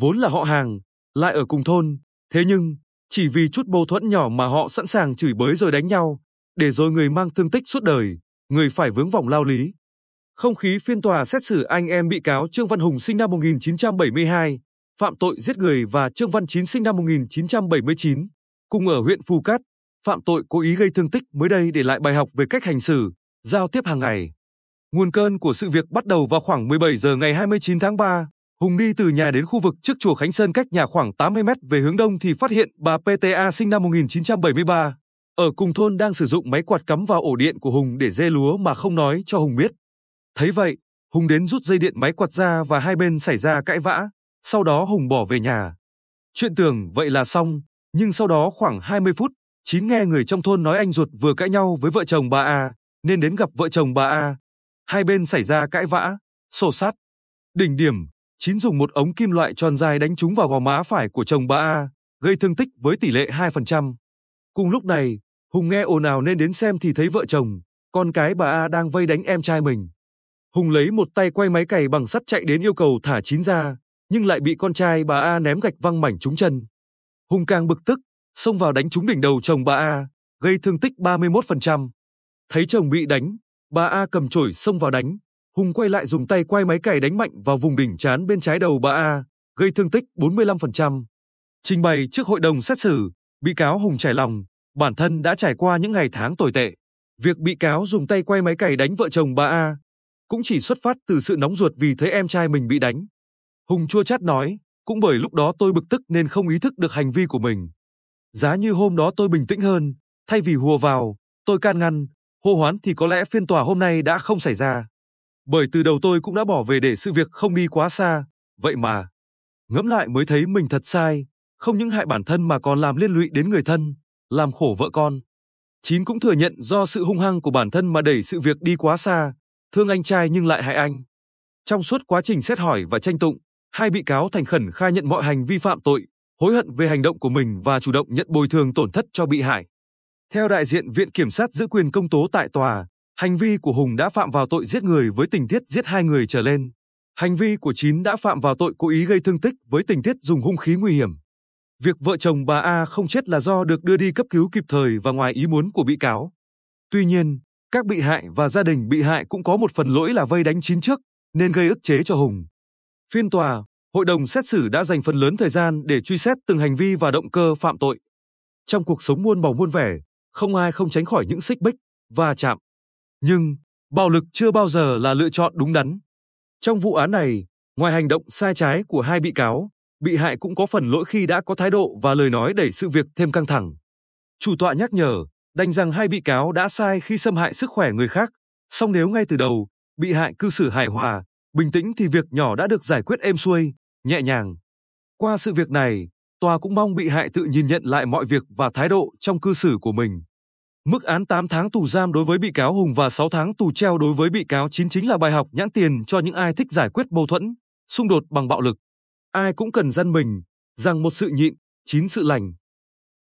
vốn là họ hàng, lại ở cùng thôn, thế nhưng chỉ vì chút mâu thuẫn nhỏ mà họ sẵn sàng chửi bới rồi đánh nhau, để rồi người mang thương tích suốt đời, người phải vướng vòng lao lý. Không khí phiên tòa xét xử anh em bị cáo Trương Văn Hùng sinh năm 1972, phạm tội giết người và Trương Văn Chín sinh năm 1979, cùng ở huyện Phù Cát, phạm tội cố ý gây thương tích mới đây để lại bài học về cách hành xử, giao tiếp hàng ngày. Nguồn cơn của sự việc bắt đầu vào khoảng 17 giờ ngày 29 tháng 3. Hùng đi từ nhà đến khu vực trước chùa Khánh Sơn cách nhà khoảng 80 mét về hướng đông thì phát hiện bà PTA sinh năm 1973, ở cùng thôn đang sử dụng máy quạt cắm vào ổ điện của Hùng để dê lúa mà không nói cho Hùng biết. Thấy vậy, Hùng đến rút dây điện máy quạt ra và hai bên xảy ra cãi vã, sau đó Hùng bỏ về nhà. Chuyện tưởng vậy là xong, nhưng sau đó khoảng 20 phút, Chín nghe người trong thôn nói anh ruột vừa cãi nhau với vợ chồng bà A, nên đến gặp vợ chồng bà A. Hai bên xảy ra cãi vã, xô sát. Đỉnh điểm, Chín dùng một ống kim loại tròn dài đánh trúng vào gò má phải của chồng bà A, gây thương tích với tỷ lệ 2%. Cùng lúc này, Hùng nghe ồn ào nên đến xem thì thấy vợ chồng, con cái bà A đang vây đánh em trai mình. Hùng lấy một tay quay máy cày bằng sắt chạy đến yêu cầu thả Chín ra, nhưng lại bị con trai bà A ném gạch văng mảnh trúng chân. Hùng càng bực tức, xông vào đánh trúng đỉnh đầu chồng bà A, gây thương tích 31%. Thấy chồng bị đánh, bà A cầm chổi xông vào đánh, Hùng quay lại dùng tay quay máy cày đánh mạnh vào vùng đỉnh chán bên trái đầu bà A, gây thương tích 45%. Trình bày trước hội đồng xét xử, bị cáo Hùng trải lòng, bản thân đã trải qua những ngày tháng tồi tệ. Việc bị cáo dùng tay quay máy cày đánh vợ chồng bà A cũng chỉ xuất phát từ sự nóng ruột vì thấy em trai mình bị đánh. Hùng chua chát nói, cũng bởi lúc đó tôi bực tức nên không ý thức được hành vi của mình. Giá như hôm đó tôi bình tĩnh hơn, thay vì hùa vào, tôi can ngăn, hô hoán thì có lẽ phiên tòa hôm nay đã không xảy ra. Bởi từ đầu tôi cũng đã bỏ về để sự việc không đi quá xa, vậy mà. Ngẫm lại mới thấy mình thật sai, không những hại bản thân mà còn làm liên lụy đến người thân, làm khổ vợ con. Chín cũng thừa nhận do sự hung hăng của bản thân mà đẩy sự việc đi quá xa, thương anh trai nhưng lại hại anh. Trong suốt quá trình xét hỏi và tranh tụng, hai bị cáo thành khẩn khai nhận mọi hành vi phạm tội, hối hận về hành động của mình và chủ động nhận bồi thường tổn thất cho bị hại. Theo đại diện Viện Kiểm sát giữ quyền công tố tại tòa, hành vi của Hùng đã phạm vào tội giết người với tình tiết giết hai người trở lên. Hành vi của Chín đã phạm vào tội cố ý gây thương tích với tình tiết dùng hung khí nguy hiểm. Việc vợ chồng bà A không chết là do được đưa đi cấp cứu kịp thời và ngoài ý muốn của bị cáo. Tuy nhiên, các bị hại và gia đình bị hại cũng có một phần lỗi là vây đánh Chín trước, nên gây ức chế cho Hùng. Phiên tòa, hội đồng xét xử đã dành phần lớn thời gian để truy xét từng hành vi và động cơ phạm tội. Trong cuộc sống muôn màu muôn vẻ, không ai không tránh khỏi những xích bích, và chạm. Nhưng, bạo lực chưa bao giờ là lựa chọn đúng đắn. Trong vụ án này, ngoài hành động sai trái của hai bị cáo, bị hại cũng có phần lỗi khi đã có thái độ và lời nói đẩy sự việc thêm căng thẳng. Chủ tọa nhắc nhở, đành rằng hai bị cáo đã sai khi xâm hại sức khỏe người khác, song nếu ngay từ đầu, bị hại cư xử hài hòa, bình tĩnh thì việc nhỏ đã được giải quyết êm xuôi, nhẹ nhàng. Qua sự việc này, tòa cũng mong bị hại tự nhìn nhận lại mọi việc và thái độ trong cư xử của mình. Mức án 8 tháng tù giam đối với bị cáo Hùng và 6 tháng tù treo đối với bị cáo Chín chính là bài học nhãn tiền cho những ai thích giải quyết mâu thuẫn, xung đột bằng bạo lực. Ai cũng cần dân mình, rằng một sự nhịn, chín sự lành.